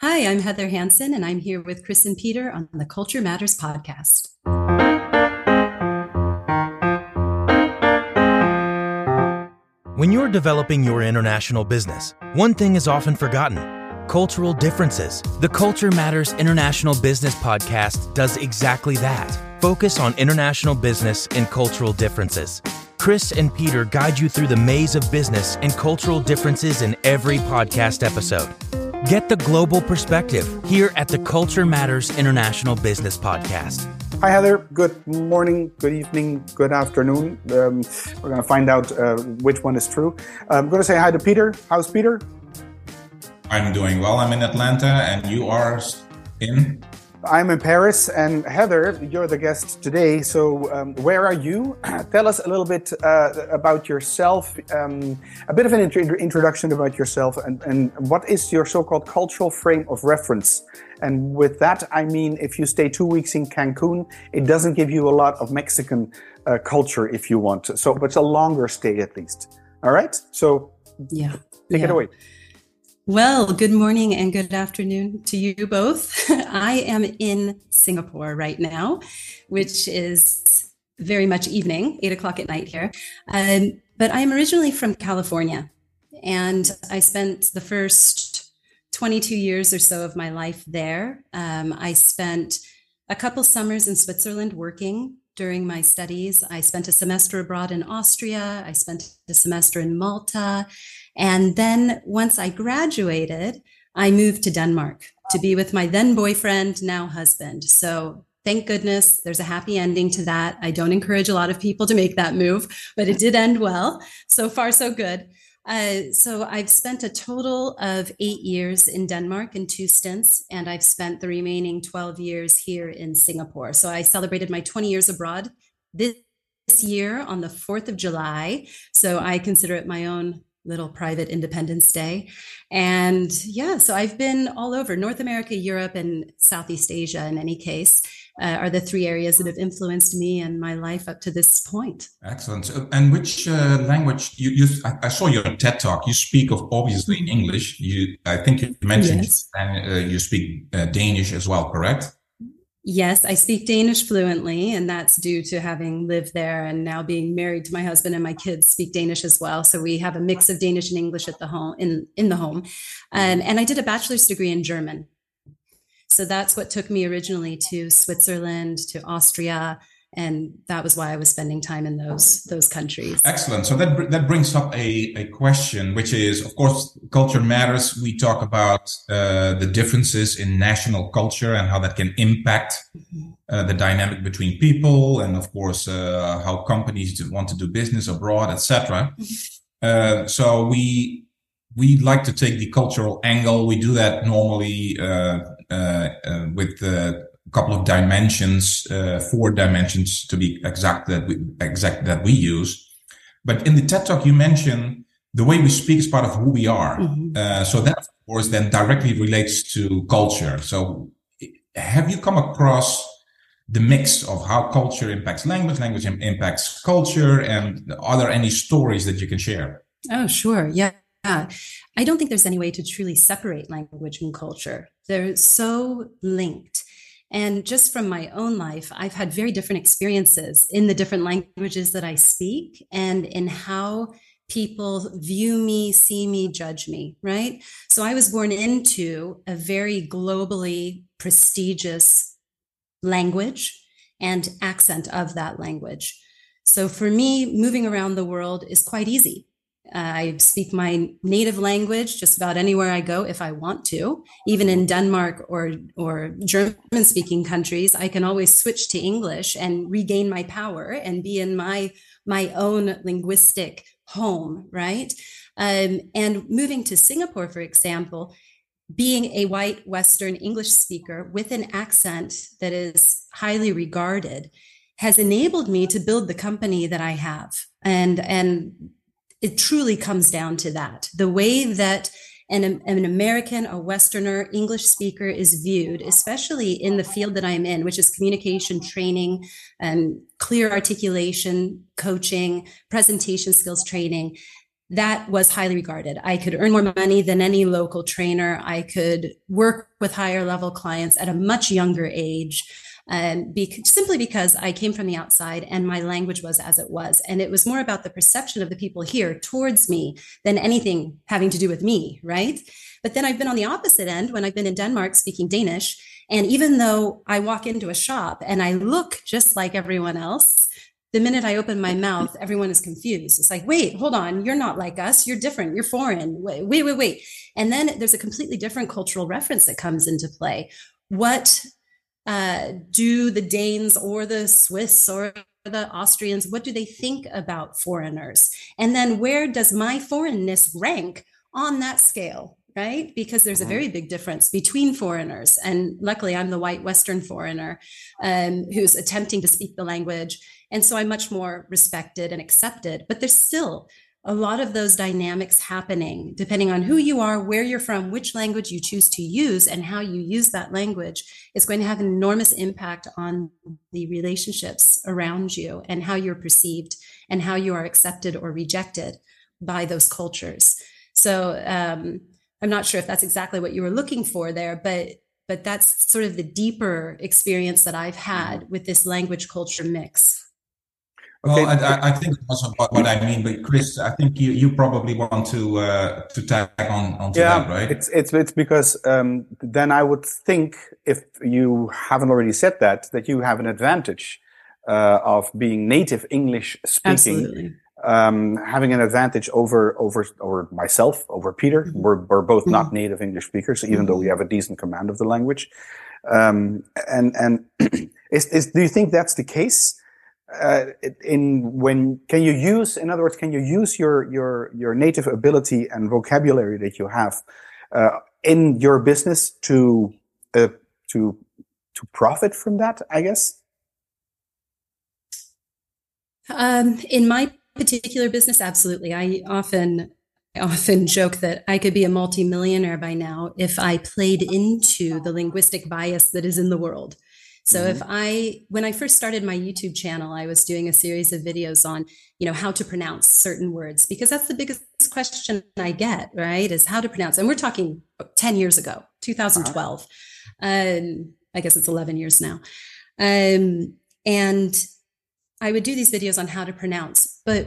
Hi, I'm Heather Hansen, and I'm here with Chris and Peter on the Culture Matters podcast. When you're developing your international business, one thing is often forgotten cultural differences. The Culture Matters International Business Podcast does exactly that focus on international business and cultural differences. Chris and Peter guide you through the maze of business and cultural differences in every podcast episode. Get the global perspective here at the Culture Matters International Business Podcast. Hi, Heather. Good morning, good evening, good afternoon. Um, we're going to find out uh, which one is true. I'm going to say hi to Peter. How's Peter? I'm doing well. I'm in Atlanta, and you are in? I'm in Paris, and Heather, you're the guest today. So, um, where are you? Tell us a little bit uh, about yourself, um, a bit of an int- introduction about yourself, and, and what is your so called cultural frame of reference? And with that, I mean, if you stay two weeks in Cancun, it doesn't give you a lot of Mexican uh, culture if you want. So, but it's a longer stay at least. All right. So, yeah, take yeah. it away. Well, good morning and good afternoon to you both. I am in Singapore right now, which is very much evening, eight o'clock at night here. Um, but I am originally from California, and I spent the first 22 years or so of my life there. Um, I spent a couple summers in Switzerland working during my studies. I spent a semester abroad in Austria. I spent a semester in Malta. And then once I graduated, I moved to Denmark to be with my then boyfriend, now husband. So thank goodness there's a happy ending to that. I don't encourage a lot of people to make that move, but it did end well. So far, so good. Uh, so I've spent a total of eight years in Denmark in two stints, and I've spent the remaining 12 years here in Singapore. So I celebrated my 20 years abroad this year on the 4th of July. So I consider it my own little private Independence Day. And yeah, so I've been all over North America, Europe, and Southeast Asia in any case. Uh, are the three areas that have influenced me and my life up to this point. Excellent. And which uh, language you, you? I saw your TED talk. You speak of obviously in English. You, I think you mentioned, yes. and uh, you speak uh, Danish as well, correct? Yes, I speak Danish fluently, and that's due to having lived there and now being married to my husband and my kids speak Danish as well. So we have a mix of Danish and English at the home in in the home. Um, and I did a bachelor's degree in German. So that's what took me originally to Switzerland, to Austria, and that was why I was spending time in those those countries. Excellent. So that that brings up a, a question, which is, of course, culture matters. We talk about uh, the differences in national culture and how that can impact mm-hmm. uh, the dynamic between people, and of course, uh, how companies want to do business abroad, etc. Mm-hmm. Uh, so we we like to take the cultural angle. We do that normally uh, uh, with a couple of dimensions, uh, four dimensions to be exact that we exact that we use. But in the TED talk, you mentioned the way we speak is part of who we are. Mm-hmm. Uh, so that, of course, then directly relates to culture. So, have you come across the mix of how culture impacts language, language impacts culture, and are there any stories that you can share? Oh, sure. Yeah. I don't think there's any way to truly separate language and culture. They're so linked. And just from my own life, I've had very different experiences in the different languages that I speak and in how people view me, see me, judge me, right? So I was born into a very globally prestigious language and accent of that language. So for me, moving around the world is quite easy. I speak my native language just about anywhere I go if I want to. Even in Denmark or or German speaking countries, I can always switch to English and regain my power and be in my my own linguistic home, right? Um, and moving to Singapore, for example, being a white Western English speaker with an accent that is highly regarded has enabled me to build the company that I have. And and it truly comes down to that. The way that an, an American, a Westerner English speaker is viewed, especially in the field that I'm in, which is communication training and clear articulation, coaching, presentation skills training. that was highly regarded. I could earn more money than any local trainer. I could work with higher level clients at a much younger age. Um, be- simply because I came from the outside and my language was as it was. And it was more about the perception of the people here towards me than anything having to do with me, right? But then I've been on the opposite end when I've been in Denmark speaking Danish. And even though I walk into a shop and I look just like everyone else, the minute I open my mouth, everyone is confused. It's like, wait, hold on, you're not like us. You're different. You're foreign. Wait, wait, wait, wait. And then there's a completely different cultural reference that comes into play. What uh, do the Danes or the Swiss or the Austrians, what do they think about foreigners? And then where does my foreignness rank on that scale? Right? Because there's a mm-hmm. very big difference between foreigners. And luckily, I'm the white Western foreigner um, who's attempting to speak the language. And so I'm much more respected and accepted. But there's still a lot of those dynamics happening depending on who you are, where you're from, which language you choose to use, and how you use that language is going to have an enormous impact on the relationships around you and how you're perceived and how you are accepted or rejected by those cultures. So um, I'm not sure if that's exactly what you were looking for there, but but that's sort of the deeper experience that I've had with this language culture mix. Okay. Well, I, I, think also what, what I mean, but Chris, I think you, you probably want to uh, to tag on onto yeah, that, right? It's it's it's because um, then I would think if you haven't already said that that you have an advantage uh, of being native English speaking, um, having an advantage over over over myself, over Peter. Mm-hmm. We're we're both mm-hmm. not native English speakers, even mm-hmm. though we have a decent command of the language. Um, and and is, is do you think that's the case? Uh, in when can you use in other words can you use your your your native ability and vocabulary that you have uh, in your business to uh, to to profit from that i guess um, in my particular business absolutely i often I often joke that I could be a multimillionaire by now if I played into the linguistic bias that is in the world. So mm-hmm. if I, when I first started my YouTube channel, I was doing a series of videos on, you know, how to pronounce certain words because that's the biggest question I get, right? Is how to pronounce. And we're talking 10 years ago, 2012. Um, I guess it's 11 years now. Um, and I would do these videos on how to pronounce, but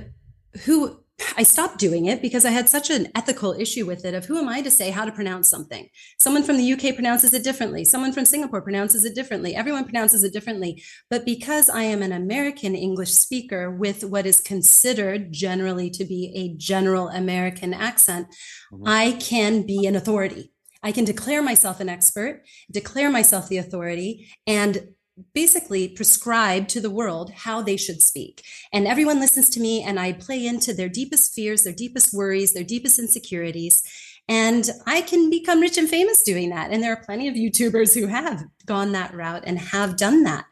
who I stopped doing it because I had such an ethical issue with it of who am I to say how to pronounce something? Someone from the UK pronounces it differently. Someone from Singapore pronounces it differently. Everyone pronounces it differently. But because I am an American English speaker with what is considered generally to be a general American accent, mm-hmm. I can be an authority. I can declare myself an expert, declare myself the authority, and basically prescribe to the world how they should speak. And everyone listens to me, and I play into their deepest fears, their deepest worries, their deepest insecurities. And I can become rich and famous doing that. And there are plenty of YouTubers who have gone that route and have done that.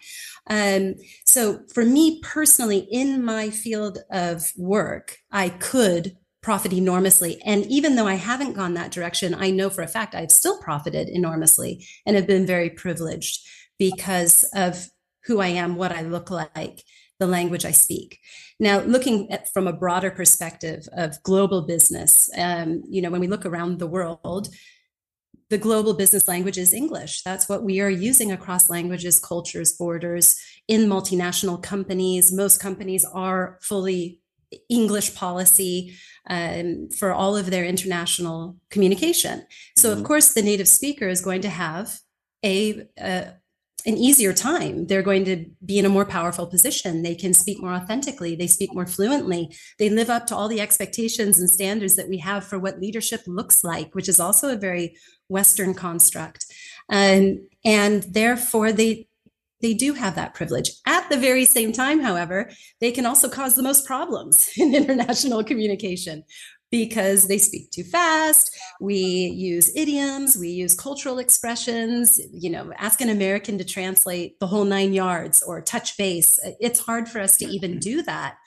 Um, so for me personally, in my field of work, I could profit enormously. And even though I haven't gone that direction, I know for a fact I've still profited enormously and have been very privileged because of who I am, what I look like, the language I speak. Now, looking at from a broader perspective of global business, um, you know, when we look around the world, the global business language is English. That's what we are using across languages, cultures, borders in multinational companies. Most companies are fully English policy um, for all of their international communication. So, mm-hmm. of course, the native speaker is going to have a, a, an easier time. They're going to be in a more powerful position. They can speak more authentically. They speak more fluently. They live up to all the expectations and standards that we have for what leadership looks like, which is also a very Western construct. Um, and therefore, they they do have that privilege. At the very same time, however, they can also cause the most problems in international communication because they speak too fast. We use idioms, we use cultural expressions. You know, ask an American to translate the whole nine yards or touch base. It's hard for us to even do that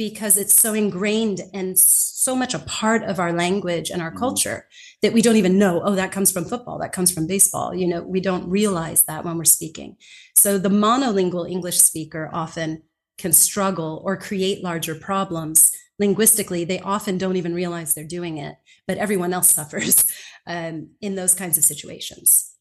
because it's so ingrained and so much a part of our language and our mm-hmm. culture that we don't even know, oh, that comes from football, that comes from baseball. You know, we don't realize that when we're speaking. So the monolingual English speaker often can struggle or create larger problems linguistically, they often don't even realize they're doing it, but everyone else suffers um, in those kinds of situations.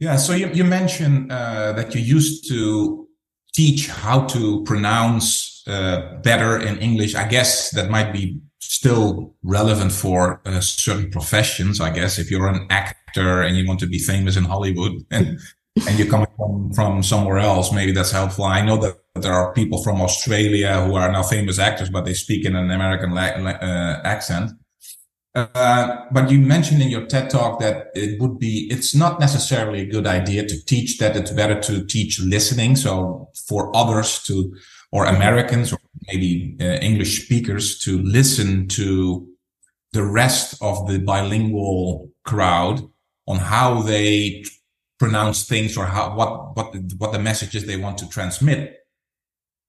Yeah. So you, you mentioned uh, that you used to teach how to pronounce uh, better in English. I guess that might be still relevant for uh, certain professions. I guess if you're an actor and you want to be famous in Hollywood and and you're coming from, from somewhere else, maybe that's helpful. I know that there are people from Australia who are now famous actors, but they speak in an American uh, accent. Uh, but you mentioned in your TED talk that it would be, it's not necessarily a good idea to teach that. It's better to teach listening. So for others to, or Americans or maybe uh, English speakers to listen to the rest of the bilingual crowd on how they pronounce things or how, what, what, what the messages they want to transmit.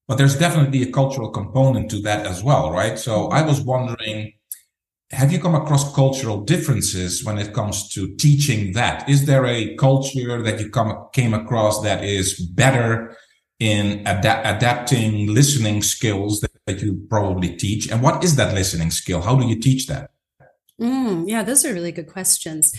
But there's definitely a cultural component to that as well, right? So I was wondering, have you come across cultural differences when it comes to teaching that? Is there a culture that you come came across that is better in ad- adapting listening skills that, that, you probably teach? And what is that listening skill? How do you teach that? Mm, yeah, those are really good questions.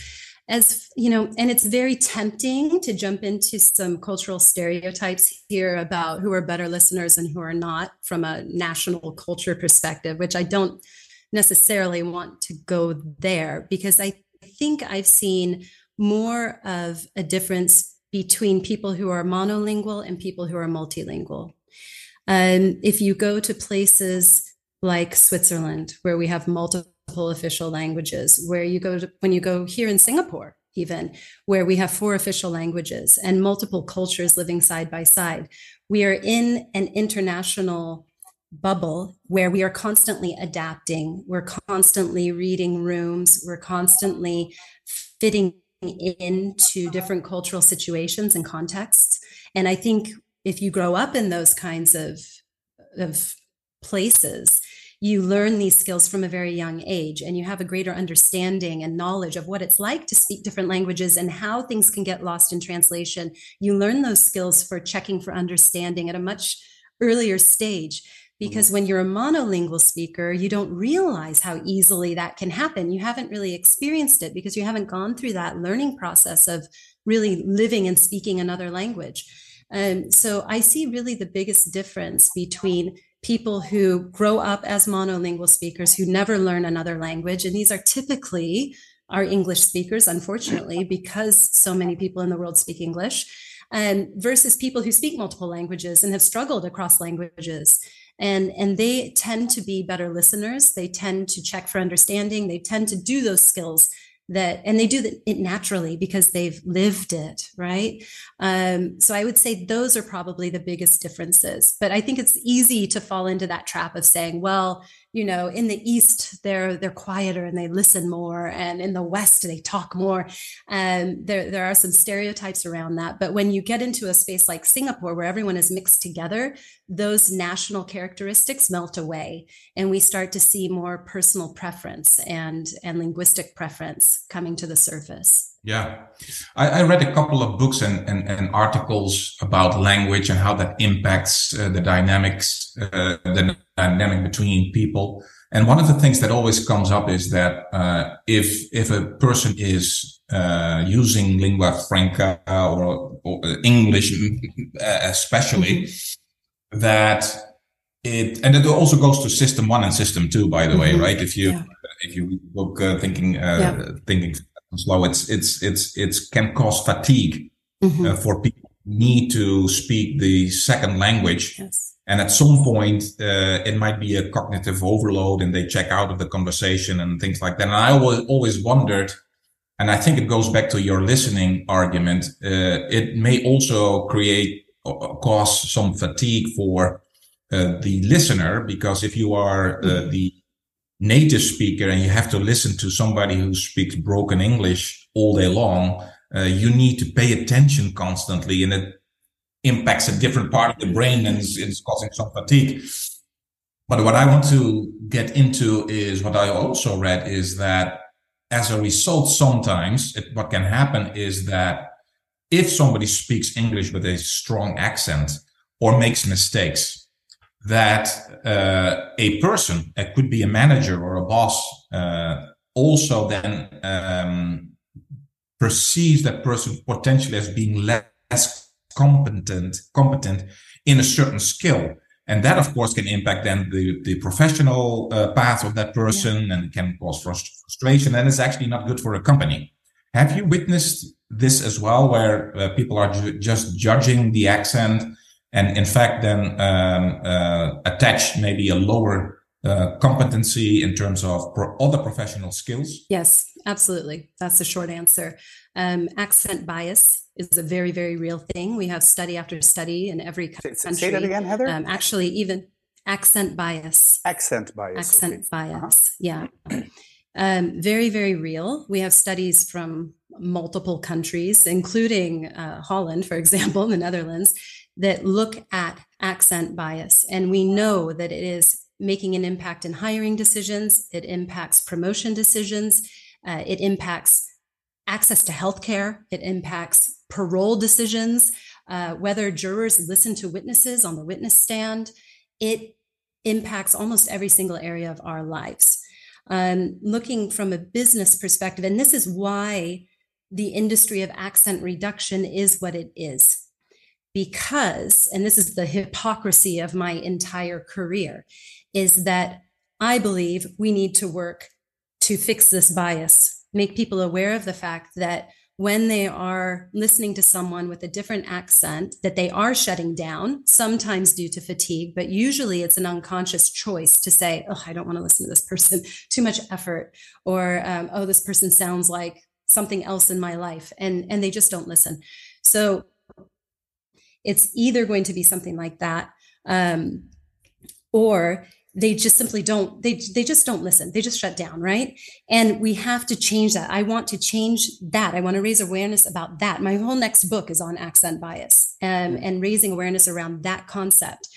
As you know, and it's very tempting to jump into some cultural stereotypes here about who are better listeners and who are not from a national culture perspective, which I don't necessarily want to go there because I think I've seen more of a difference between people who are monolingual and people who are multilingual. And if you go to places like Switzerland, where we have multiple official languages, where you go to, when you go here in Singapore, even where we have four official languages and multiple cultures living side by side, we are in an international bubble where we are constantly adapting, we're constantly reading rooms, we're constantly fitting into different cultural situations and contexts. And I think if you grow up in those kinds of, of places, you learn these skills from a very young age and you have a greater understanding and knowledge of what it's like to speak different languages and how things can get lost in translation. You learn those skills for checking for understanding at a much earlier stage because mm-hmm. when you're a monolingual speaker you don't realize how easily that can happen you haven't really experienced it because you haven't gone through that learning process of really living and speaking another language and so i see really the biggest difference between people who grow up as monolingual speakers who never learn another language. And these are typically our english speakers unfortunately because so many people in the world speak english and versus people who speak multiple languages and have struggled across languages. And and they tend to be better listeners. They tend to check for understanding. They tend to do those skills that and they do it naturally because they've lived it right? Um, so i would say those are probably the biggest differences but i think it's easy to fall into that trap of saying well you know in the east they're they're quieter and they listen more and in the west they talk more. And there there are some stereotypes around that but when you get into a space like singapore where everyone is mixed together those national characteristics melt away and we start to see more personal preference and and linguistic preference coming to the surface yeah, I, I, read a couple of books and, and, and, articles about language and how that impacts uh, the dynamics, uh, the dynamic between people. And one of the things that always comes up is that uh, if if a person is uh, using lingua franca or, or English, uh, especially, mm-hmm. that it and it also goes to system one and system two, by the mm-hmm. way, right? If you yeah. if you look uh, thinking yeah. thinking slow. It's it's it's it's can cause fatigue mm-hmm. uh, for people need to speak the second language. Yes. And at some point, uh, it might be a cognitive overload, and they check out of the conversation and things like that. And I always always wondered, and I think it goes back to your listening argument. Uh, it may also create uh, cause some fatigue for uh, the listener because if you are uh, mm-hmm. the native speaker and you have to listen to somebody who speaks broken English all day long, uh, you need to pay attention constantly and it impacts a different part of the brain and it's, it's causing some fatigue. But what I want to get into is what I also read is that as a result, sometimes it, what can happen is that if somebody speaks English with a strong accent or makes mistakes, that uh, a person, it could be a manager or a boss, uh, also then um, perceives that person potentially as being less competent, competent in a certain skill. And that, of course, can impact then the, the professional uh, path of that person yeah. and can cause frustration. And it's actually not good for a company. Have you witnessed this as well, where uh, people are ju- just judging the accent and in fact then um, uh, attach maybe a lower uh, competency in terms of pro- other professional skills? Yes, absolutely. That's the short answer. Um, accent bias is a very, very real thing. We have study after study in every country. Say that again, Heather. Um, actually, even accent bias. Accent bias. Accent okay. bias. Uh-huh. Yeah. Um, very, very real. We have studies from multiple countries, including uh, Holland, for example, the Netherlands, that look at accent bias. And we know that it is making an impact in hiring decisions, it impacts promotion decisions, uh, it impacts access to healthcare, it impacts parole decisions, uh, whether jurors listen to witnesses on the witness stand. It impacts almost every single area of our lives. Um, looking from a business perspective, and this is why the industry of accent reduction is what it is because, and this is the hypocrisy of my entire career, is that I believe we need to work to fix this bias, make people aware of the fact that when they are listening to someone with a different accent that they are shutting down sometimes due to fatigue but usually it's an unconscious choice to say oh i don't want to listen to this person. Too much effort or um, oh this person sounds like something else in my life and and they just don't listen. So it's either going to be something like that um, or they just simply don't they they just don't listen. They just shut down right? And we have to change that. I want to change that. I want to raise awareness about that. My whole next book is on accent bias um, and raising awareness around that concept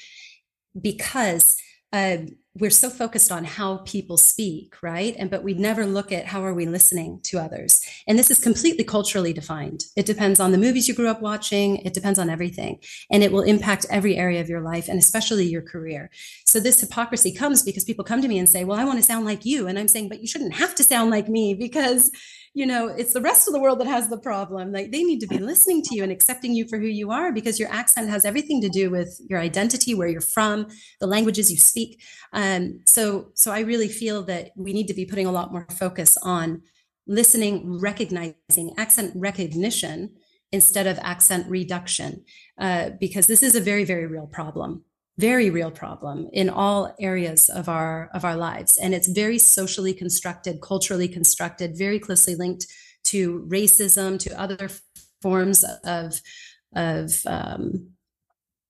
because uh, we're so focused on how people speak right? And but we never look at how are we listening to others. And this is completely culturally defined. It depends on the movies you grew up watching. It depends on everything. And it will impact every area of your life and especially your career. So this hypocrisy comes because people come to me and say well i want to sound like you. And i'm saying but you shouldn't have to sound like me because you know it's the rest of the world that has the problem. Like they need to be listening to you and accepting you for who you are because your accent has everything to do with your identity where you're from the languages you speak. Um, so so i really feel that we need to be putting a lot more focus on listening recognizing accent recognition instead of accent reduction uh, because this is a very very real problem very real problem in all areas of our of our lives and it's very socially constructed culturally constructed very closely linked to racism to other forms of of um,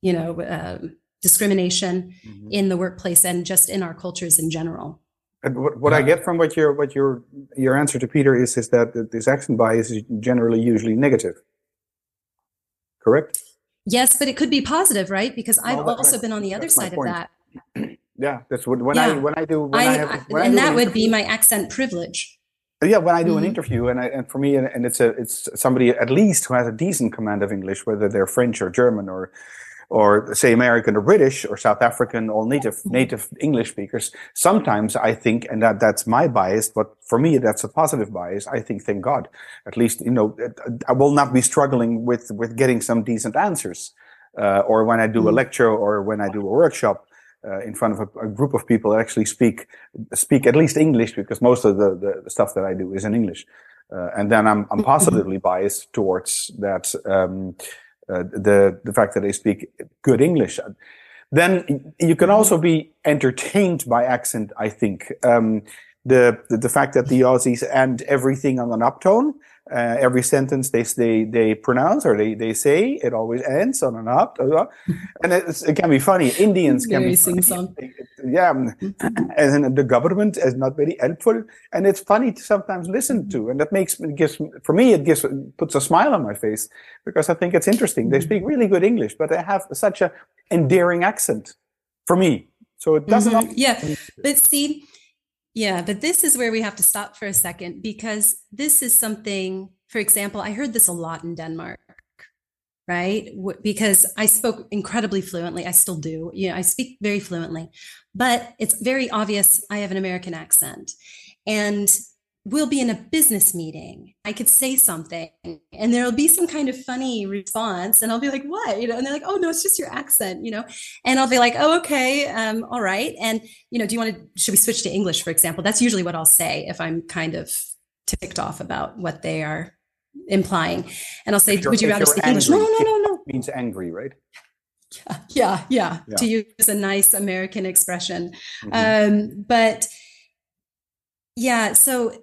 you know uh, discrimination mm-hmm. in the workplace and just in our cultures in general and what, what I get from what your what your your answer to Peter is is that this accent bias is generally usually negative. Correct? Yes, but it could be positive, right? Because I've also been on the other side of that. yeah, that's what when yeah. I when I do when I, I have when and I that would be my accent privilege. Yeah, when I do mm-hmm. an interview, and I, and for me, and, and it's a it's somebody at least who has a decent command of English, whether they're French or German or or say American or British or South African, or native mm-hmm. native English speakers. Sometimes I think, and that that's my bias, but for me that's a positive bias. I think, thank God, at least you know I will not be struggling with with getting some decent answers, uh, or when I do a mm-hmm. lecture or when I do a workshop. Uh, in front of a, a, group of people that actually speak speak at least English because most of the, the, the stuff that I do is in English, uh, and then I'm, I'm mm-hmm. positively biased towards that um, uh, the the fact that they speak good English. Then you can also be entertained by accent. I think um, the, the, the fact that the Aussies end everything on an uptone uh, every sentence they, they they pronounce or they, they say it always ends on an up and it can be funny indians can very be funny. Song. Yeah mm-hmm. and the government is not very helpful and it's funny to sometimes listen to and that makes it gives for me it gives puts a smile on my face because i think it's interesting they mm-hmm. speak really good english but they have such a endearing accent for me so it doesn't mm-hmm. yeah but see yeah, but this is where we have to stop for a second because this is something, for example, I heard this a lot in Denmark. Right? Because I spoke incredibly fluently. I still do. You know, I speak very fluently, but it's very obvious I have an American accent. And we'll be in a business meeting. I could say something and there'll be some kind of funny response. And I'll be like, what? You know, and they're like, oh, no, it's just your accent, you know? And I'll be like, oh, okay. Um, all right. And, you know, do you want to, should we switch to English, for example? That's usually what I'll say if I'm kind of ticked off about what they are implying. And I'll say, would you rather speak English? No, no, no, no, no. Means angry, right? Yeah, yeah, yeah, yeah. To use a nice American expression. Mm-hmm. Um, but yeah, so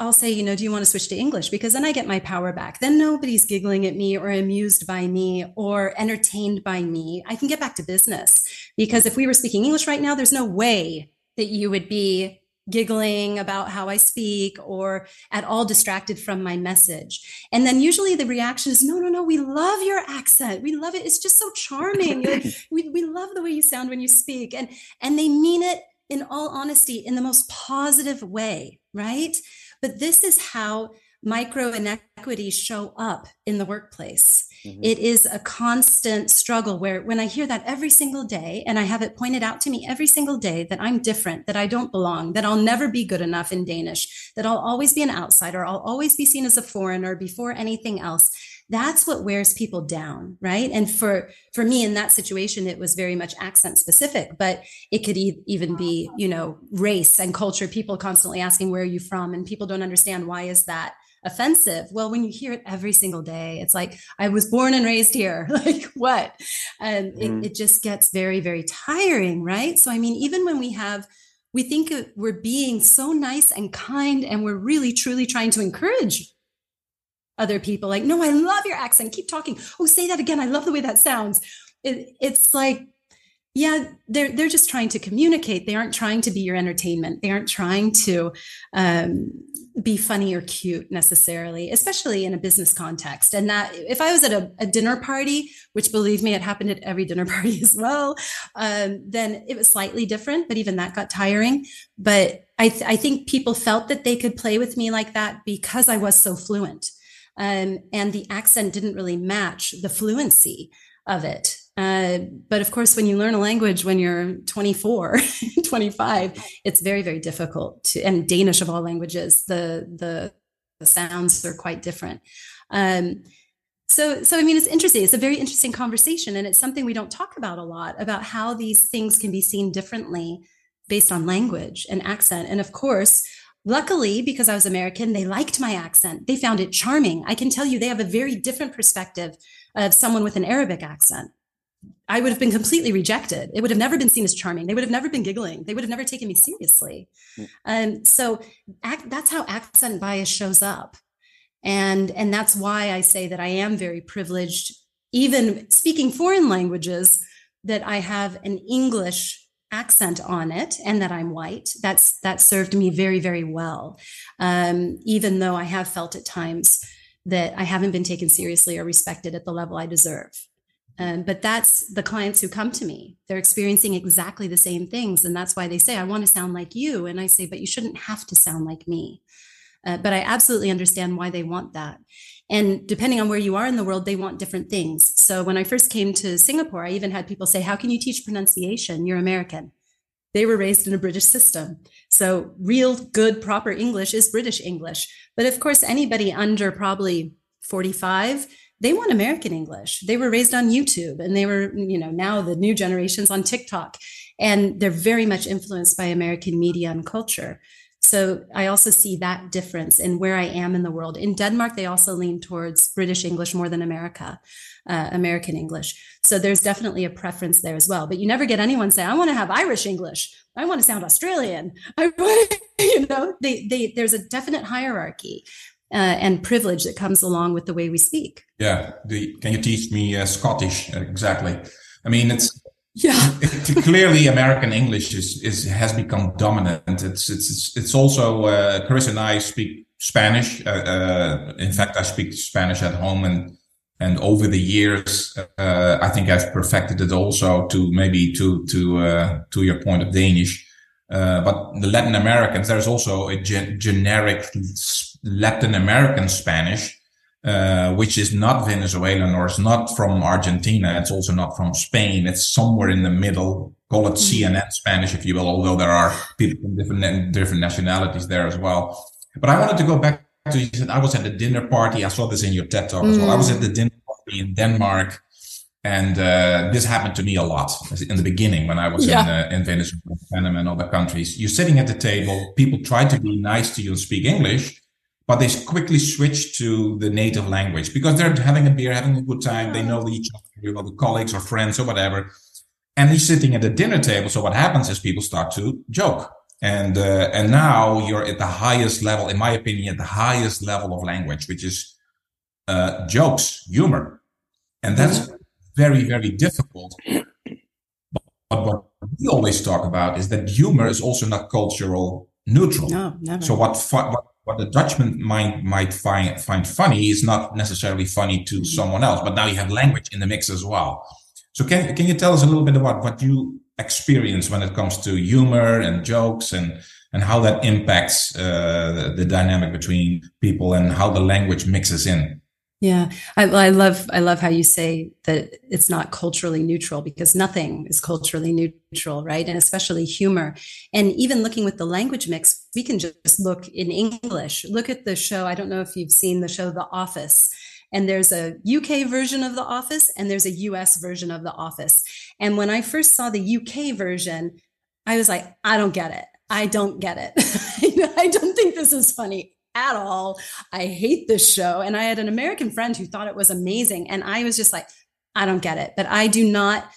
I'll say, you know, do you want to switch to English? Because then I get my power back. Then nobody's giggling at me or amused by me or entertained by me. I can get back to business. Because if we were speaking English right now, there's no way that you would be giggling about how I speak or at all distracted from my message. And then usually the reaction is, no, no, no, we love your accent. We love it. It's just so charming. we, we love the way you sound when you speak. And, and they mean it in all honesty in the most positive way, right? But this is how micro inequities show up in the workplace. Mm-hmm. It is a constant struggle where when I hear that every single day, and I have it pointed out to me every single day that I'm different, that I don't belong, that I'll never be good enough in Danish, that I'll always be an outsider, I'll always be seen as a foreigner before anything else. That's what wears people down, right? And for for me in that situation, it was very much accent specific, but it could e- even be, you know, race and culture. People constantly asking, "Where are you from?" and people don't understand why is that offensive. Well, when you hear it every single day, it's like, I was born and raised here. like, what? And mm-hmm. it, it just gets very, very tiring, right? So, I mean, even when we have, we think we're being so nice and kind, and we're really, truly trying to encourage other people, like, no, I love your accent. Keep talking. Oh, say that again. I love the way that sounds. It, it's like, yeah, they're they're just trying to communicate. They aren't trying to be your entertainment. They aren't trying to um, be funny or cute necessarily, especially in a business context. And that if I was at a, a dinner party, which believe me, it happened at every dinner party as well, um, then it was slightly different, but even that got tiring. But I, th- I think people felt that they could play with me like that because I was so fluent. Um, and the accent didn't really match the fluency of it. Uh, but of course, when you learn a language when you're 24, 25, it's very, very difficult to, and Danish of all languages, the, the, the sounds are quite different. Um, so, so I mean, it's interesting. It's a very interesting conversation, and it's something we don't talk about a lot about how these things can be seen differently based on language and accent. And of course, luckily, because I was American, they liked my accent. They found it charming. I can tell you, they have a very different perspective of someone with an Arabic accent. I would have been completely rejected. It would have never been seen as charming. They would have never been giggling. They would have never taken me seriously. And um, so act, that's how accent bias shows up. And, and that's why I say that I am very privileged, even speaking foreign languages, that I have an English accent on it and that I'm white. That's that served me very, very well. Um, even though I have felt at times that I haven't been taken seriously or respected at the level I deserve. Um, but that's the clients who come to me. They're experiencing exactly the same things. And that's why they say, I want to sound like you. And I say, but you shouldn't have to sound like me. Uh, but I absolutely understand why they want that. And depending on where you are in the world, they want different things. So when I first came to Singapore, I even had people say, How can you teach pronunciation? You're American. They were raised in a British system. So real, good, proper English is British English. But of course, anybody under probably 45 they want American English. They were raised on YouTube and they were, you know, now the new generations on TikTok. And they're very much influenced by American media and culture. So I also see that difference in where I am in the world. In Denmark, they also lean towards British English more than America, uh, American English. So there's definitely a preference there as well. But you never get anyone say, "I want to have Irish English. I want to sound Australian." I want, you know, they, they, there's a definite hierarchy uh, and privilege that comes along with the way we speak. Yeah. The, can you teach me uh, Scottish? Uh, exactly. I mean, it's yeah. it, clearly, American English is, is has become dominant. It's it's it's, it's also uh, Chris and I speak Spanish. Uh, uh, in fact, I speak Spanish at home, and and over the years, uh, I think I've perfected it also to maybe to to uh, to your point of Danish. Uh, but the Latin Americans, there's also a gen- generic Latin American Spanish uh, which is not Venezuelan or is not from Argentina. It's also not from Spain. It's somewhere in the middle. Call it mm-hmm. CNN Spanish, if you will, although there are people from different, different nationalities there as well. But I wanted to go back to, you said I was at a dinner party. I saw this in your TED talk as well. I was at the dinner party in Denmark. And uh, this happened to me a lot in the beginning when I was yeah. in, uh, in Venezuela, Panama, and other countries. You're sitting at the table, people try to be nice to you and speak English, but they quickly switch to the native language because they're having a beer, having a good time. They know each other, the colleagues or friends or whatever. And he's sitting at the dinner table. So what happens is people start to joke. And, uh, and now you're at the highest level, in my opinion, at the highest level of language, which is, uh, jokes, humor. And that's very, very difficult. But what we always talk about is that humor is also not cultural neutral. No, never. So what, what, what the Dutchman might, might find, find funny is not necessarily funny to mm-hmm. someone else, but now you have language in the mix as well. So can, can you tell us a little bit about what you experience when it comes to humor and jokes and, and how that impacts uh, the, the dynamic between people and how the language mixes in? Yeah, I, I, love I love how you say that it's not culturally neutral because nothing is culturally neutral, right? And especially humor. And even looking with the language mix, we can just look in English. Look at the show. I don't know if you've seen the show The Office. And there's a UK version of The Office and there's a US version of The Office. And when I first saw the UK version, I was like, I don't get it. I don't get it. I don't think this is funny at all. I hate this show. And I had an American friend who thought it was amazing. And I was just like, I don't get it. But I do not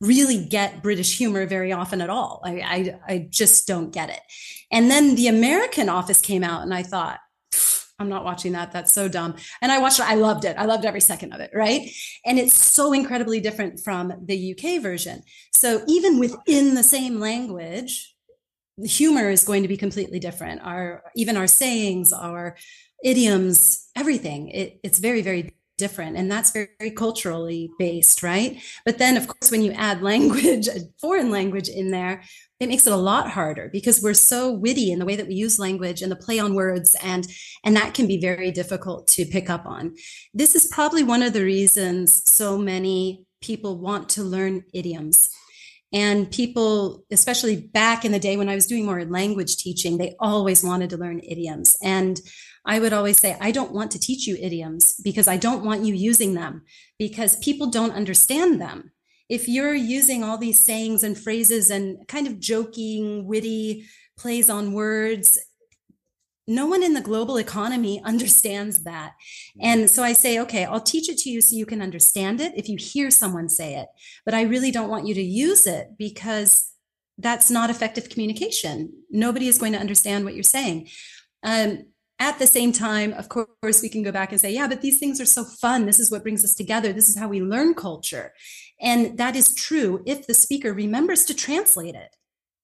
really get British humor very often at all. I, I, I just don't get it. And then the American Office came out, and I thought, I'm not watching that. That's so dumb. And I watched it. I loved it. I loved every second of it. Right. And it's so incredibly different from the UK version. So even within the same language, humor is going to be completely different. Our even our sayings our idioms everything it, it's very very different. And that's very, very, culturally based right? But then of course when you add language a foreign language in there it makes it a lot harder because we're so witty in the way that we use language and the play on words and and that can be very difficult to pick up on. This is probably one of the reasons so many people want to learn idioms and people, especially back in the day when I was doing more language teaching, they always wanted to learn idioms. And I would always say, I don't want to teach you idioms because I don't want you using them because people don't understand them. If you're using all these sayings and phrases and kind of joking, witty plays on words, no one in the global economy understands that. And so I say, okay, I'll teach it to you so you can understand it if you hear someone say it. But I really don't want you to use it because that's not effective communication. Nobody is going to understand what you're saying. Um, at the same time, of course, we can go back and say, yeah, but these things are so fun. This is what brings us together. This is how we learn culture. And that is true if the speaker remembers to translate it.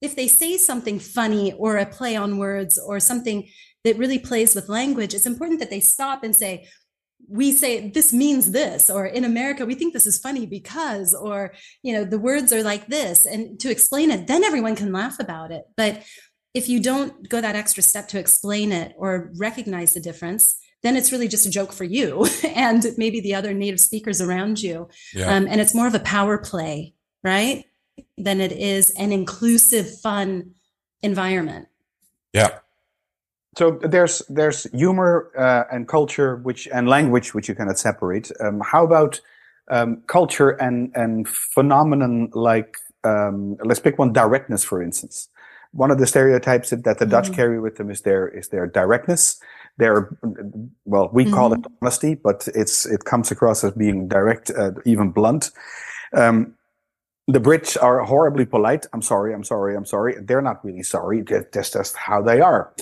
If they say something funny or a play on words or something that really plays with language, it's important that they stop and say, we say this means this or in america we think this is funny because or you know the words are like this and to explain it then everyone can laugh about it. But if you don't go that extra step to explain it or recognize the difference then it's really just a joke for you and maybe the other native speakers around you. Yeah. um, and it's more of a power play right than it is an inclusive fun environment. Yeah so there's there's humor uh, and culture which and language which you cannot separate um, how about um, culture and and phenomenon like um, let's pick one directness for instance one of the stereotypes that, the mm-hmm. dutch carry with them is their is their directness their well we mm-hmm. call it mm-hmm. honesty but it's it comes across as being direct uh, even blunt um, the Brits are horribly polite. I'm sorry, I'm sorry, I'm sorry. They're not really sorry. That's just how they are.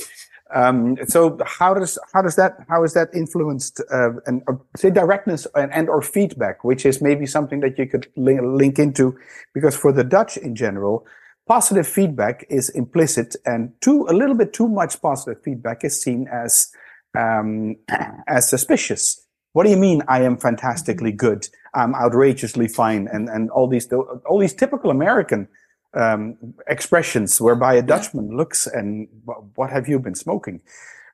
Um, so how does how does that how is that influenced uh, and uh, say directness and, and or feedback, which is maybe something that you could link, link into, because for the Dutch in general, positive feedback is implicit, and too a little bit too much positive feedback is seen as um, as suspicious. What do you mean? I am fantastically good. I'm outrageously fine, and and all these all these typical American um, expressions whereby a Dutchman looks and what have you been smoking?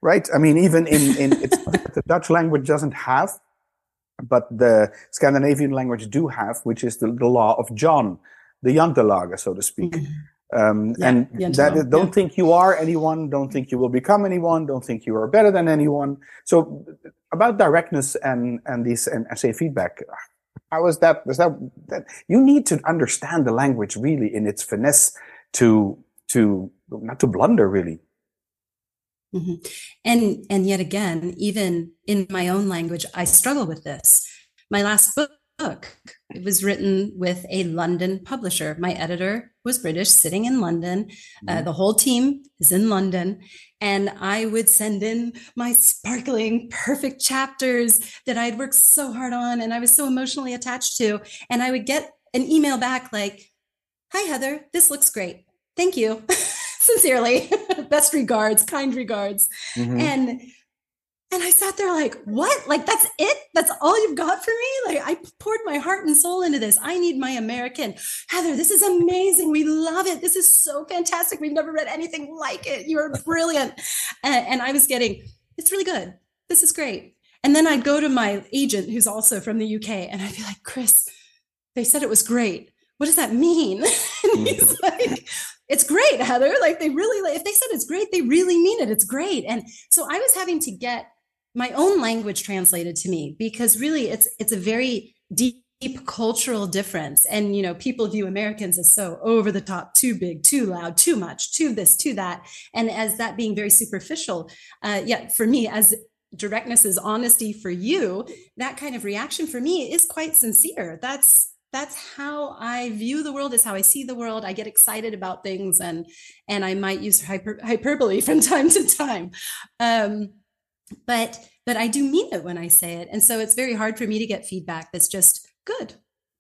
right? I mean, even in, in it's, the Dutch language doesn't have, but the Scandinavian language do have, which is the, the law of John, the Jantelage, so to speak. Mm-hmm. Um, yeah, and that is, don't yeah. think you are anyone, don't think you will become anyone, don't think you are better than anyone. So about directness and and these and say feedback, how is that? Is that that you need to understand the language really in its finesse to to not to blunder really. Mm-hmm. And and yet again, even in my own language, I struggle with this. My last book, book it was written with a London publisher. My editor was British, sitting in London. Uh, mm-hmm. The whole team is in London, and I would send in my sparkling, perfect chapters that I'd worked so hard on, and I was so emotionally attached to. And I would get an email back like, "Hi Heather, this looks great. Thank you." sincerely best regards kind regards mm-hmm. and and i sat there like what? Like that's it? That's all you've got for me? Like i poured my heart and soul into this. I need my american. Heather this is amazing. We love it. This is so fantastic. We've never read anything like it. You're brilliant. And, and i was getting it's really good. This is great. And then i'd go to my agent who's also from the uk and i'd be like chris they said it was great. What does that mean? and he's mm. like, it's great, Heather. Like they really, like, if they said it's great, they really mean it. It's great. And so I was having to get my own language translated to me because really it's, it's a very deep, deep cultural difference. And, you know, people view Americans as so over the top, too big, too loud, too much, too this, too that. And as that being very superficial, uh, for me, as directness is honesty for you, that kind of reaction for me is quite sincere. That's, that's how I view the world is how I see the world. I get excited about things and and I might use hyper, hyperbole from time to time. Um, but but I do mean it when I say it. And so it's very hard for me to get feedback that's just good.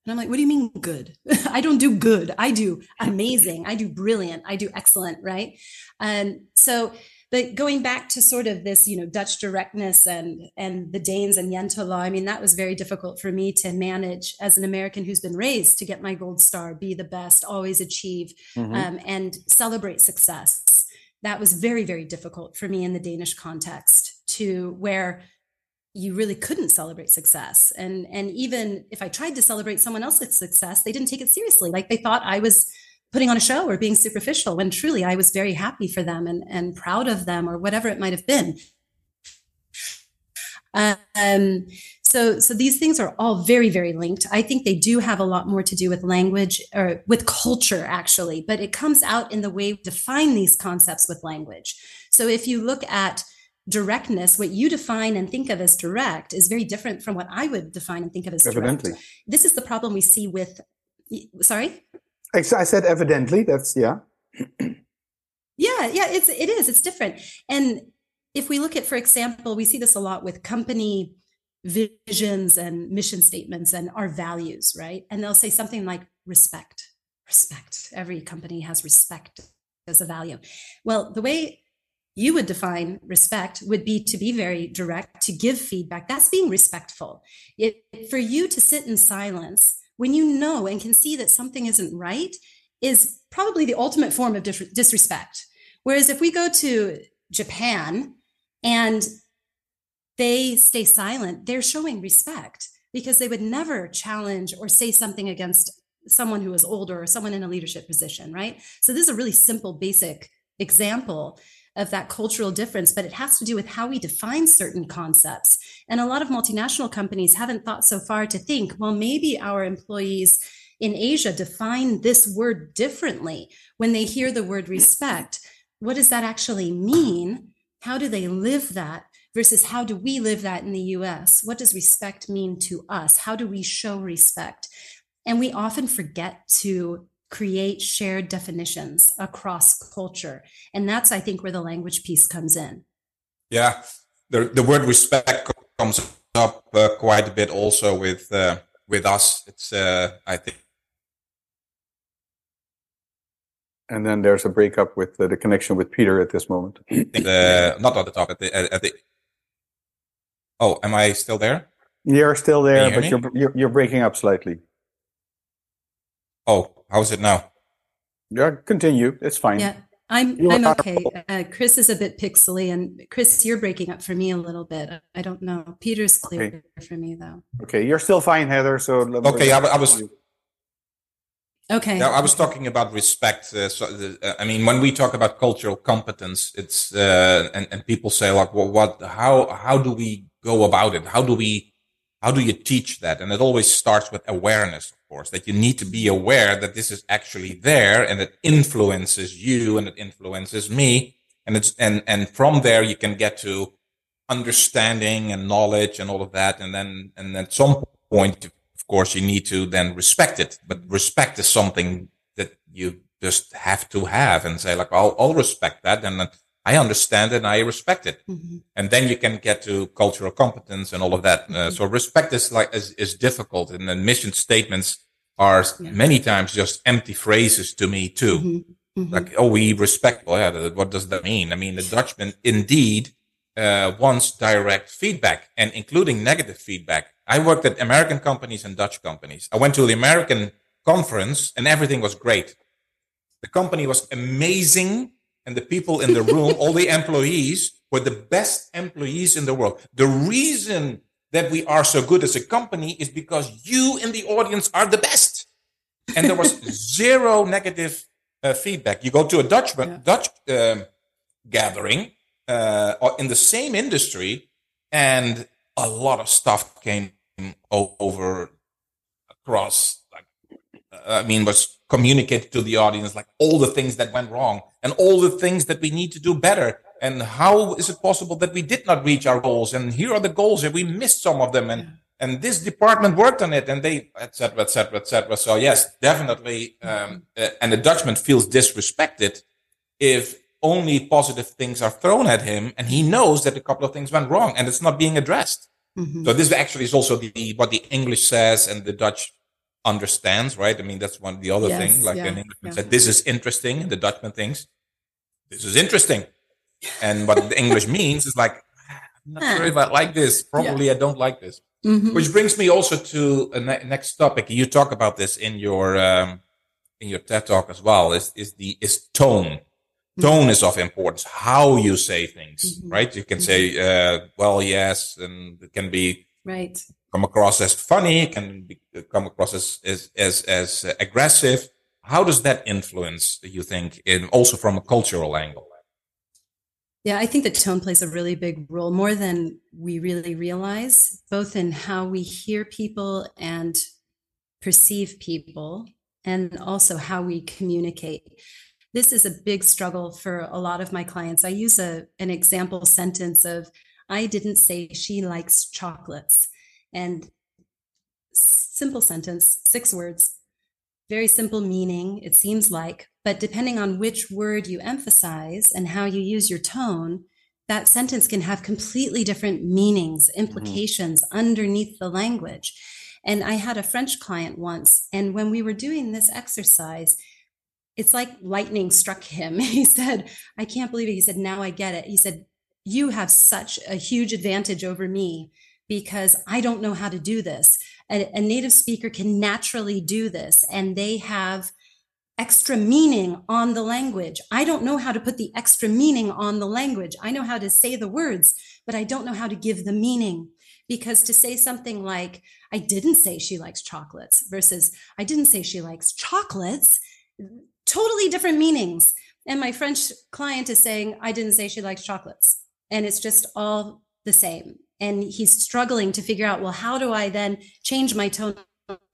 And I'm like, what do you mean good? I don't do good. I do amazing. I do brilliant. I do excellent. Right. And so but going back to sort of this, you know, Dutch directness and and the Danes and Jante law, I mean, that was very difficult for me to manage as an American who's been raised to get my gold star, be the best, always achieve, mm-hmm. um, and celebrate success. That was very, very difficult for me in the Danish context, to where you really couldn't celebrate success and and even if i tried to celebrate someone else's success they didn't take it seriously like they thought i was putting on a show or being superficial when truly I was very happy for them and, and proud of them or whatever it might have been. Um, so, so these things are all very, very linked. I think they do have a lot more to do with language or with culture, actually, but it comes out in the way we define these concepts with language. So, if you look at directness, what you define and think of as direct is very different from what I would define and think of as Evidently. direct. This is the problem we see with, sorry? I said evidently. That's yeah. yeah, yeah. It's it is. It's different. And if we look at, for example, we see this a lot with company visions and mission statements and our values, right? And they'll say something like respect, respect. Every company has respect as a value. Well, the way you would define respect would be to be very direct, to give feedback. That's being respectful. It, for you to sit in silence when you know and can see that something isn't right is probably the ultimate form of dis- disrespect. Whereas if we go to Japan and they stay silent, they're showing respect because they would never challenge or say something against someone who is older or someone in a leadership position, right? So this is a really simple, basic example of that cultural difference, but it has to do with how we define certain concepts. And a lot of multinational companies haven't thought so far to think, well, maybe our employees in Asia define this word differently when they hear the word respect. What does that actually mean? How do they live that? Versus how do we live that in the US? What does respect mean to us? How do we show respect? And we often forget to create shared definitions across culture. And that's, I think, where the language piece comes in. Yeah, the, the word respect comes up uh, quite a bit also with uh, with us. It's, uh, I think. And then there's a breakup with the connection with Peter at this moment. the, not at the top, at the, at the. Oh, am I still there? You're still there, you but you're, you're, you're breaking up slightly. Oh, How's it now? Yeah, continue. It's fine. Yeah. I'm you I'm okay. Uh, Chris is a bit pixely, and Chris, you're breaking up for me a little bit. I don't know. Peter's clear okay. for me though. Okay, you're still fine, Heather. So okay, I, I was. Okay. Now, I was talking about respect. Uh, so the, uh, I mean, when we talk about cultural competence, it's uh, and and people say like, well, what? How how do we go about it? How do we how do you teach that? And it always starts with awareness course, that you need to be aware that this is actually there and it influences you and it influences me. And it's, and, and from there you can get to understanding and knowledge and all of that. And then, and at some point, of course, you need to then respect it. But respect is something that you just have to have and say like, I'll, I'll respect that. And I understand it and I respect it. Mm-hmm. And then you can get to cultural competence and all of that. Uh, mm-hmm. so respect is like, is, is difficult and then mission statements are yeah. many times just empty phrases to me too. Mm-hmm. Mm-hmm. Like, oh, we respect. Well, yeah, what does that mean? I mean, the Dutchman indeed uh, wants direct feedback and including negative feedback. I worked at American companies and Dutch companies. I went to the American conference and everything was great. The company was amazing and the people in the room, all the employees were the best employees in the world. The reason that we are so good as a company is because you in the audience are the best. And there was zero negative uh, feedback. You go to a Dutch yeah. Dutch um, gathering uh, in the same industry, and a lot of stuff came over across. I mean, was communicated to the audience like all the things that went wrong and all the things that we need to do better and how is it possible that we did not reach our goals and here are the goals and we missed some of them and yeah. and this department worked on it and they etc etc etc so yes definitely um, and the dutchman feels disrespected if only positive things are thrown at him and he knows that a couple of things went wrong and it's not being addressed mm-hmm. so this actually is also the what the english says and the dutch understands right i mean that's one the other yes, thing like yeah, an englishman yeah. said this is interesting and the dutchman thinks this is interesting and what the English means is like, I'm not sure if I like this. Probably yeah. I don't like this. Mm-hmm. Which brings me also to a ne- next topic. You talk about this in your um, in your TED talk as well. Is is the is tone? Mm-hmm. Tone is of importance. How you say things, mm-hmm. right? You can say, mm-hmm. uh, "Well, yes," and it can be right come across as funny. Can be, come across as as as, as aggressive. How does that influence? You think, in also from a cultural angle? Yeah, I think that tone plays a really big role, more than we really realize, both in how we hear people and perceive people, and also how we communicate. This is a big struggle for a lot of my clients. I use a, an example sentence of, I didn't say she likes chocolates. And simple sentence, six words, very simple meaning, it seems like, but depending on which word you emphasize and how you use your tone, that sentence can have completely different meanings, mm-hmm. implications mm-hmm. underneath the language. And I had a French client once, and when we were doing this exercise, it's like lightning struck him. He said, I can't believe it. He said, Now I get it. He said, You have such a huge advantage over me because I don't know how to do this. A, a native speaker can naturally do this, and they have extra meaning on the language. I don't know how to put the extra meaning on the language. I know how to say the words, but I don't know how to give the meaning. Because to say something like, I didn't say she likes chocolates versus I didn't say she likes chocolates, totally different meanings. And my French client is saying, I didn't say she likes chocolates. And it's just all the same. And he's struggling to figure out, well, how do I then change my tone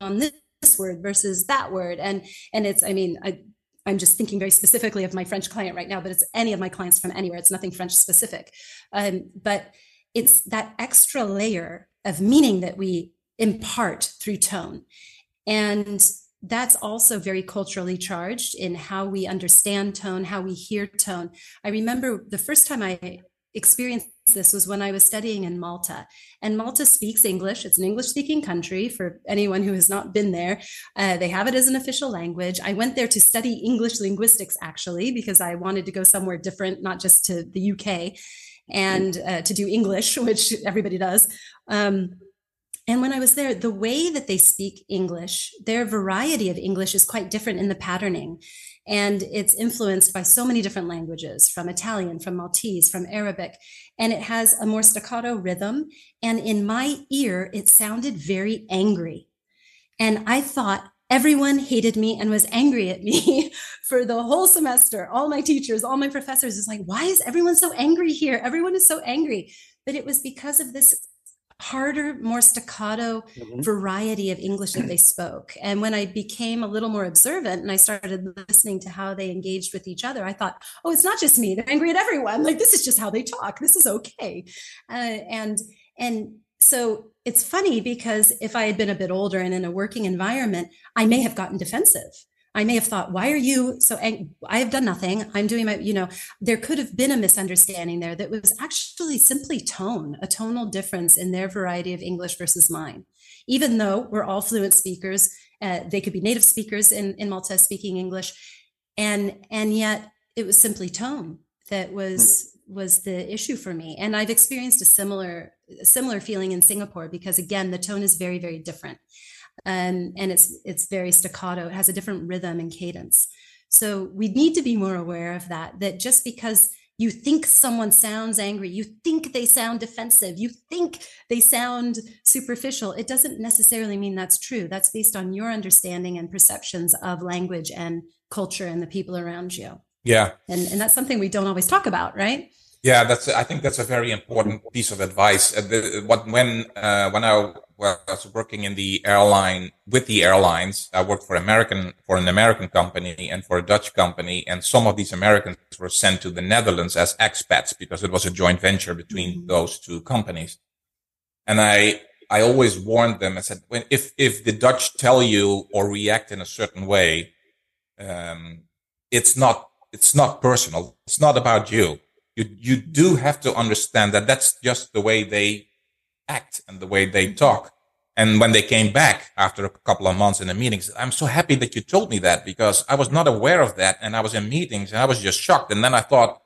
on this? word versus that word? And and it's i mean i i'm just thinking very specifically of my french client right now but it's any of my clients from anywhere. It's nothing french specific. Um, but it's that extra layer of meaning that we impart through tone. And that's also very culturally charged in how we understand tone how we hear tone. I remember the first time i experienced this was when I was studying in Malta. And Malta speaks English. It's an English speaking country for anyone who has not been there. Uh, they have it as an official language. I went there to study English linguistics, actually, because I wanted to go somewhere different, not just to the UK and uh, to do English, which everybody does. Um, and when I was there, the way that they speak English, their variety of English is quite different in the patterning. And it's influenced by so many different languages from Italian, from Maltese, from Arabic. And it has a more staccato rhythm. And in my ear, it sounded very angry. And I thought, everyone hated me and was angry at me for the whole semester. All my teachers, all my professors is like, why is everyone so angry here? Everyone is so angry. But it was because of this harder, more staccato mm-hmm. variety of English that they spoke. And when I became a little more observant and I started listening to how they engaged with each other, I thought, oh, it's not just me. They're angry at everyone. Like this is just how they talk. This is okay. Uh, and and so it's funny because if I had been a bit older and in a working environment, I may have gotten defensive. I may have thought, why are you so ang- I have done nothing. I'm doing my, you know, there could have been a misunderstanding there that was actually simply tone, a tonal difference in their variety of English versus mine. Even though we're all fluent speakers, uh, they could be native speakers in, in Malta speaking English. And, and yet it was simply tone that was, was the issue for me. And I've experienced a similar, similar feeling in Singapore because again, the tone is very, very different um, and it's it's very staccato. It has a different rhythm and cadence. So we need to be more aware of that. That just because you think someone sounds angry, you think they sound defensive, you think they sound superficial, it doesn't necessarily mean that's true. That's based on your understanding and perceptions of language and culture and the people around you. Yeah. And and that's something we don't always talk about, right? Yeah, that's. I think that's a very important piece of advice. Uh, the, what when uh, when I was working in the airline with the airlines, I worked for American for an American company and for a Dutch company, and some of these Americans were sent to the Netherlands as expats because it was a joint venture between mm-hmm. those two companies. And I I always warned them. I said, when if if the Dutch tell you or react in a certain way, um, it's not it's not personal. It's not about you you you do have to understand that that's just the way they act and the way they talk. And when they came back after a couple of months in the meetings, I'm so happy that you told me that because I was not aware of that. And I was in meetings and I was just shocked. And then I thought,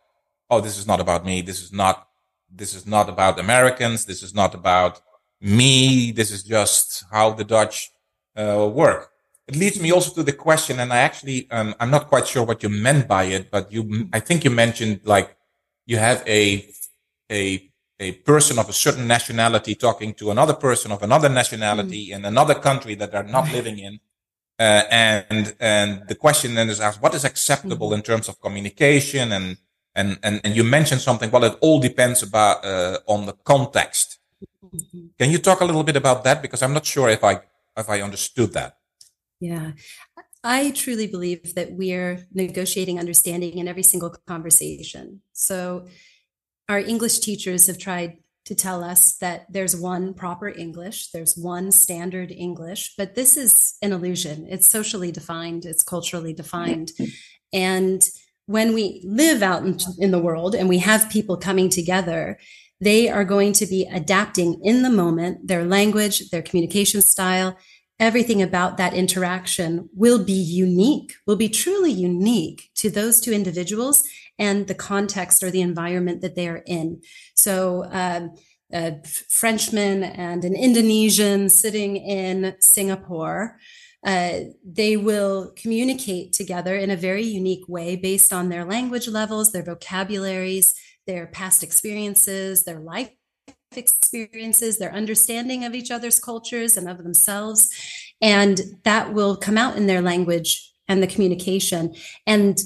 oh, this is not about me. This is not, this is not about Americans. This is not about me. This is just how the Dutch uh, work. It leads me also to the question, and I actually, um, I'm not quite sure what you meant by it, but you, I think you mentioned like you have a a a person of a certain nationality talking to another person of another nationality mm. in another country that they're not living in. Uh, and and the question then is asked, what is acceptable mm. in terms of communication? And and and and you mentioned something. Well, it all depends about uh, on the context. Mm-hmm. Can you talk a little bit about that? Because I'm not sure if I if I understood that. Yeah, I truly believe that we're negotiating understanding in every single conversation. So, our English teachers have tried to tell us that there's one proper English, there's one standard English, but this is an illusion. It's socially defined, it's culturally defined. And when we live out in, the world and we have people coming together, they are going to be adapting in the moment their language, their communication style, everything about that interaction will be unique, will be truly unique to those two individuals and the context or the environment that they are in. So, um, a Frenchman and an Indonesian sitting in Singapore, uh, they will communicate together in a very unique way based on their language levels, their vocabularies, their past experiences, their life experiences, their understanding of each other's cultures and of themselves. And that will come out in their language and the communication. And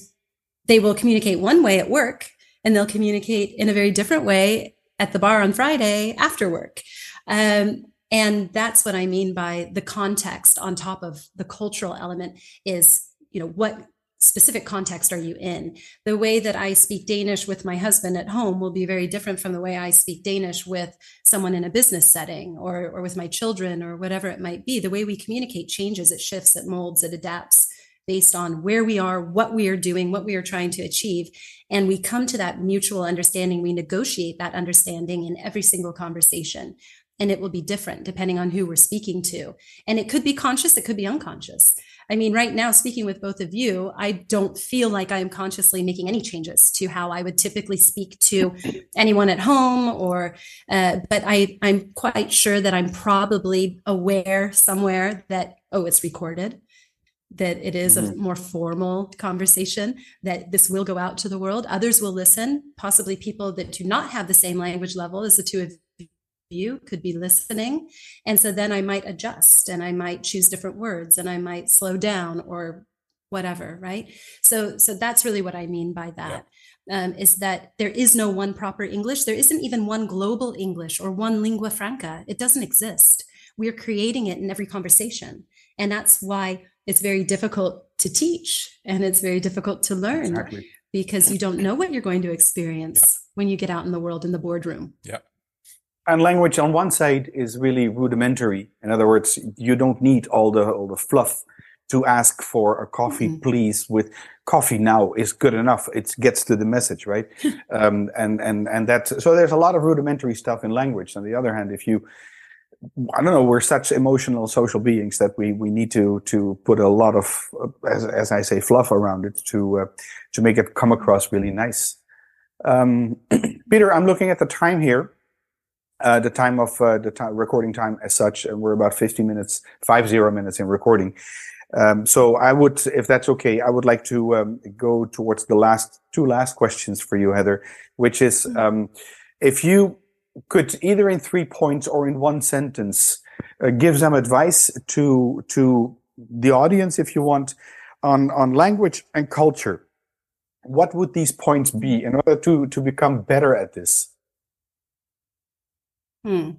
they will communicate one way at work and they'll communicate in a very different way at the bar on Friday after work. Um, and that's what I mean by the context on top of the cultural element is, you know, what specific context are you in? The way that I speak Danish with my husband at home will be very different from the way I speak Danish with someone in a business setting or, or with my children or whatever it might be. The way we communicate changes, it shifts, it molds, it adapts based on where we are, what we are doing, what we are trying to achieve. And we come to that mutual understanding. We negotiate that understanding in every single conversation. and it will be different depending on who we're speaking to. And it could be conscious, it could be unconscious. I mean, right now, speaking with both of you, I don't feel like I am consciously making any changes to how I would typically speak to anyone at home, or, uh, but I, I'm quite sure that I'm probably aware somewhere that, oh, it's recorded that it is mm-hmm. a more formal conversation, that this will go out to the world. Others will listen, possibly people that do not have the same language level as the two of you could be listening. And so then I might adjust and I might choose different words and I might slow down or whatever, right? So so that's really what I mean by that. Yeah. Um, is that there is no one proper English. There isn't even one global English or one lingua franca. It doesn't exist. We're creating it in every conversation. And that's why it's very difficult to teach and it's very difficult to learn exactly. because you don't know what you're going to experience yeah. when you get out in the world in the boardroom. Yeah and language on one side is really rudimentary. In other words, you don't need all the all the fluff to ask for a coffee, mm-hmm. please. With coffee now is good enough. It gets to the message, right? um, and and and that. So there's a lot of rudimentary stuff in language. On the other hand, if you I don't know. We're such emotional social beings that we we need to to put a lot of, as as I say, fluff around it to uh, to make it come across really nice. Um, Peter, I'm looking at the time here. Uh, the time of uh, the time, recording time as such, and we're about 50 minutes, five zero minutes in recording. Um, so I would, if that's okay, I would like to um, go towards the last two last questions for you, Heather, which is mm-hmm. um, if you could either in three points or in one sentence uh, give some advice to to the audience, if you want, on on language and culture. What would these points be in order to to become better at this? Hmm.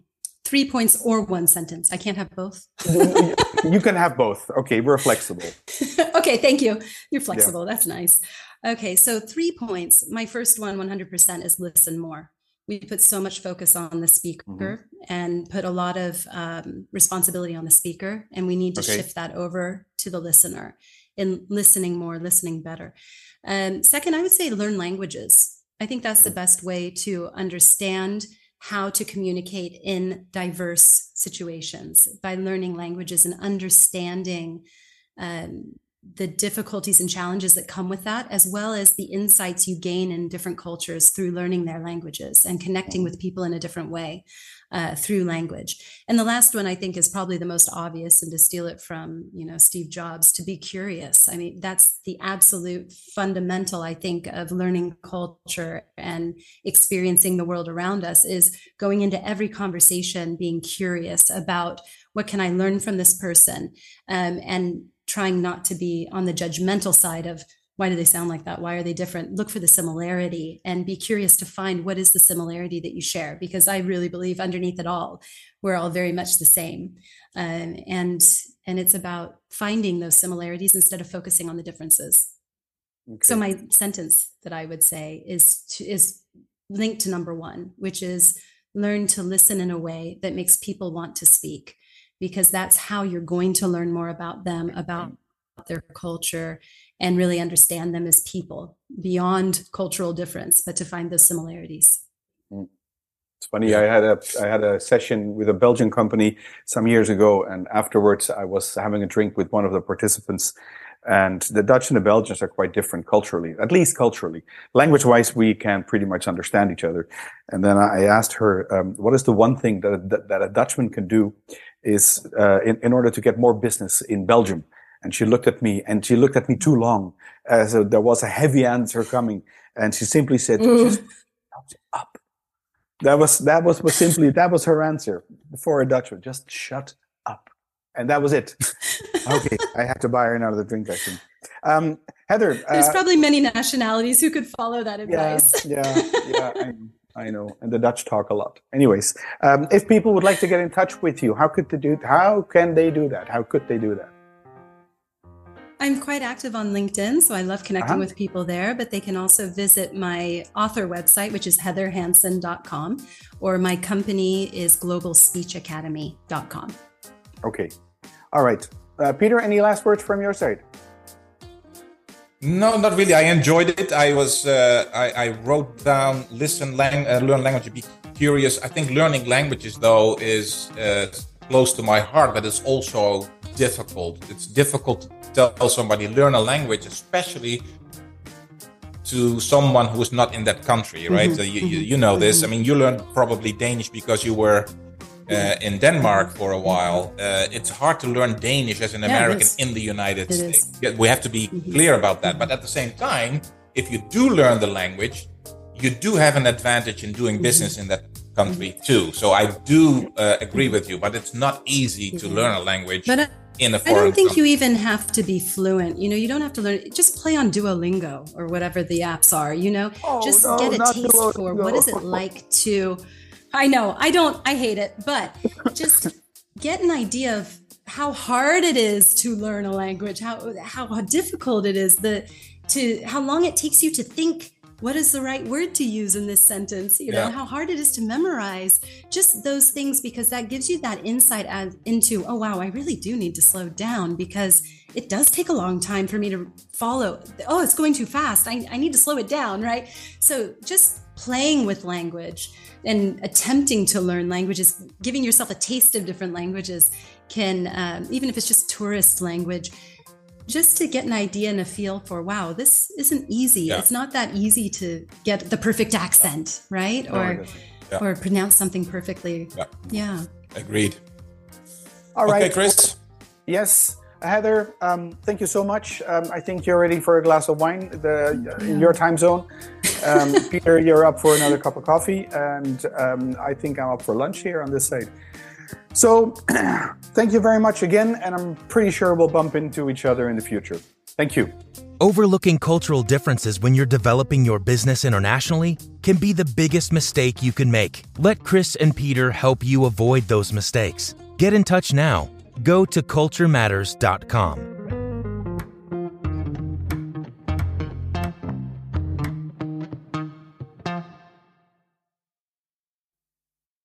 Three points or one sentence. I can't have both. you can have both. Okay, we're flexible. okay, thank you. You're flexible. Yeah. That's nice. Okay, so three points. My first one, 100%, is listen more. We put so much focus on the speaker mm-hmm. and put a lot of um, responsibility on the speaker, and we need to okay. shift that over to the listener in listening more, listening better. Um, second, I would say learn languages. I think that's the best way to understand how to communicate in diverse situations by learning languages and understanding um, the difficulties and challenges that come with that, as well as the insights you gain in different cultures through learning their languages and connecting with people in a different way uh, through language. And the last one I think is probably the most obvious, and to steal it from you know Steve Jobs, to be curious. I mean, that's the absolute fundamental I think of learning culture and experiencing the world around us is going into every conversation being curious about what can I learn from this person, um, and trying not to be on the judgmental side of why do they sound like that? Why are they different? Look for the similarity and be curious to find what is the similarity that you share because i really believe underneath it all we're all very much the same. Um, and and it's about finding those similarities instead of focusing on the differences. Okay. so my sentence that i would say is to, is linked to number one which is learn to listen in a way that makes people want to speak because that's how you're going to learn more about them about their culture and really understand them as people beyond cultural difference, but to find those similarities. Mm. It's funny. I had a I had a session with a Belgian company some years ago, and afterwards I was having a drink with one of the participants. And the Dutch and the Belgians are quite different culturally, at least culturally. Language-wise, we can pretty much understand each other. And then I asked her, um, "What is the one thing that that, that a Dutchman can do, is uh, in in order to get more business in Belgium?" And she looked at me and she looked at me too long as uh, there was a heavy answer coming. And she simply said, just up. That was, that was, was simply, that was her answer for a Dutchman. Just shut up. And that was it. okay. I had to buy her another drink, I think. Um, Heather. There's uh, probably many nationalities who could follow that advice. Yeah. Yeah. yeah I, I know, and the Dutch talk a lot. Anyways, um, if people would like to get in touch with you, how could they do? How can they do that? How could they do that? I'm quite active on LinkedIn, so I love connecting uh-huh. with people there. But they can also visit my author website, which is heatherhansen.com, or my company is globalspeechacademy.com. Okay. All right. Uh, Peter, any last words from your side? No, not really. I enjoyed it. I was uh, I, I, wrote down listen, lang- uh, learn language, be curious. I think learning languages, though, is uh, close to my heart, but it's also difficult. It's difficult to tell somebody learn a language, especially to someone who's not in that country, right? Mm-hmm. So you, you, you know this. Mm-hmm. I mean, you learned probably Danish because you were uh, in Denmark for a while. Uh, it's hard to learn Danish as an yeah, American in the United it States. Is. We have to be mm-hmm. clear about that. But at the same time, if you do learn the language, you do have an advantage in doing mm-hmm. business in that country mm-hmm. too. So I do uh, agree with you, but it's not easy to learn a language. But, uh, in a foreign I don't think country. you even have to be fluent. You know, you don't have to learn. Just play on Duolingo or whatever the apps are. You know, oh, just no, get a taste Duolingo. for what is it like to I know. I don't, I hate it, but just get an idea of how hard it is to learn a language, how, how difficult it is, the, to how long it takes you to think what is the right word to use in this sentence? You know yeah. how hard it is to memorize just those things because that gives you that insight as, into oh wow i really do need to slow down because it does take a long time for me to follow. Oh it's going too fast. I, I need to slow it down right? So just playing with language and attempting to learn languages, giving yourself a taste of different languages can, um, even if it's just tourist language, just to get an idea and a feel for, wow, this isn't easy. Yeah. It's not that easy to get the perfect accent, right? No, or yeah. or pronounce something perfectly. Yeah. yeah. Agreed. All right, okay, Chris. Yes. Heather, um, thank you so much. Um, I think you're ready for a glass of wine the, in your time zone. Um, Peter, you're up for another cup of coffee, and um, I think I'm up for lunch here on this side. So, thank you very much again, and I'm pretty sure we'll bump into each other in the future. Thank you. Overlooking cultural differences when you're developing your business internationally can be the biggest mistake you can make. Let Chris and Peter help you avoid those mistakes. Get in touch now go to culturematters.com.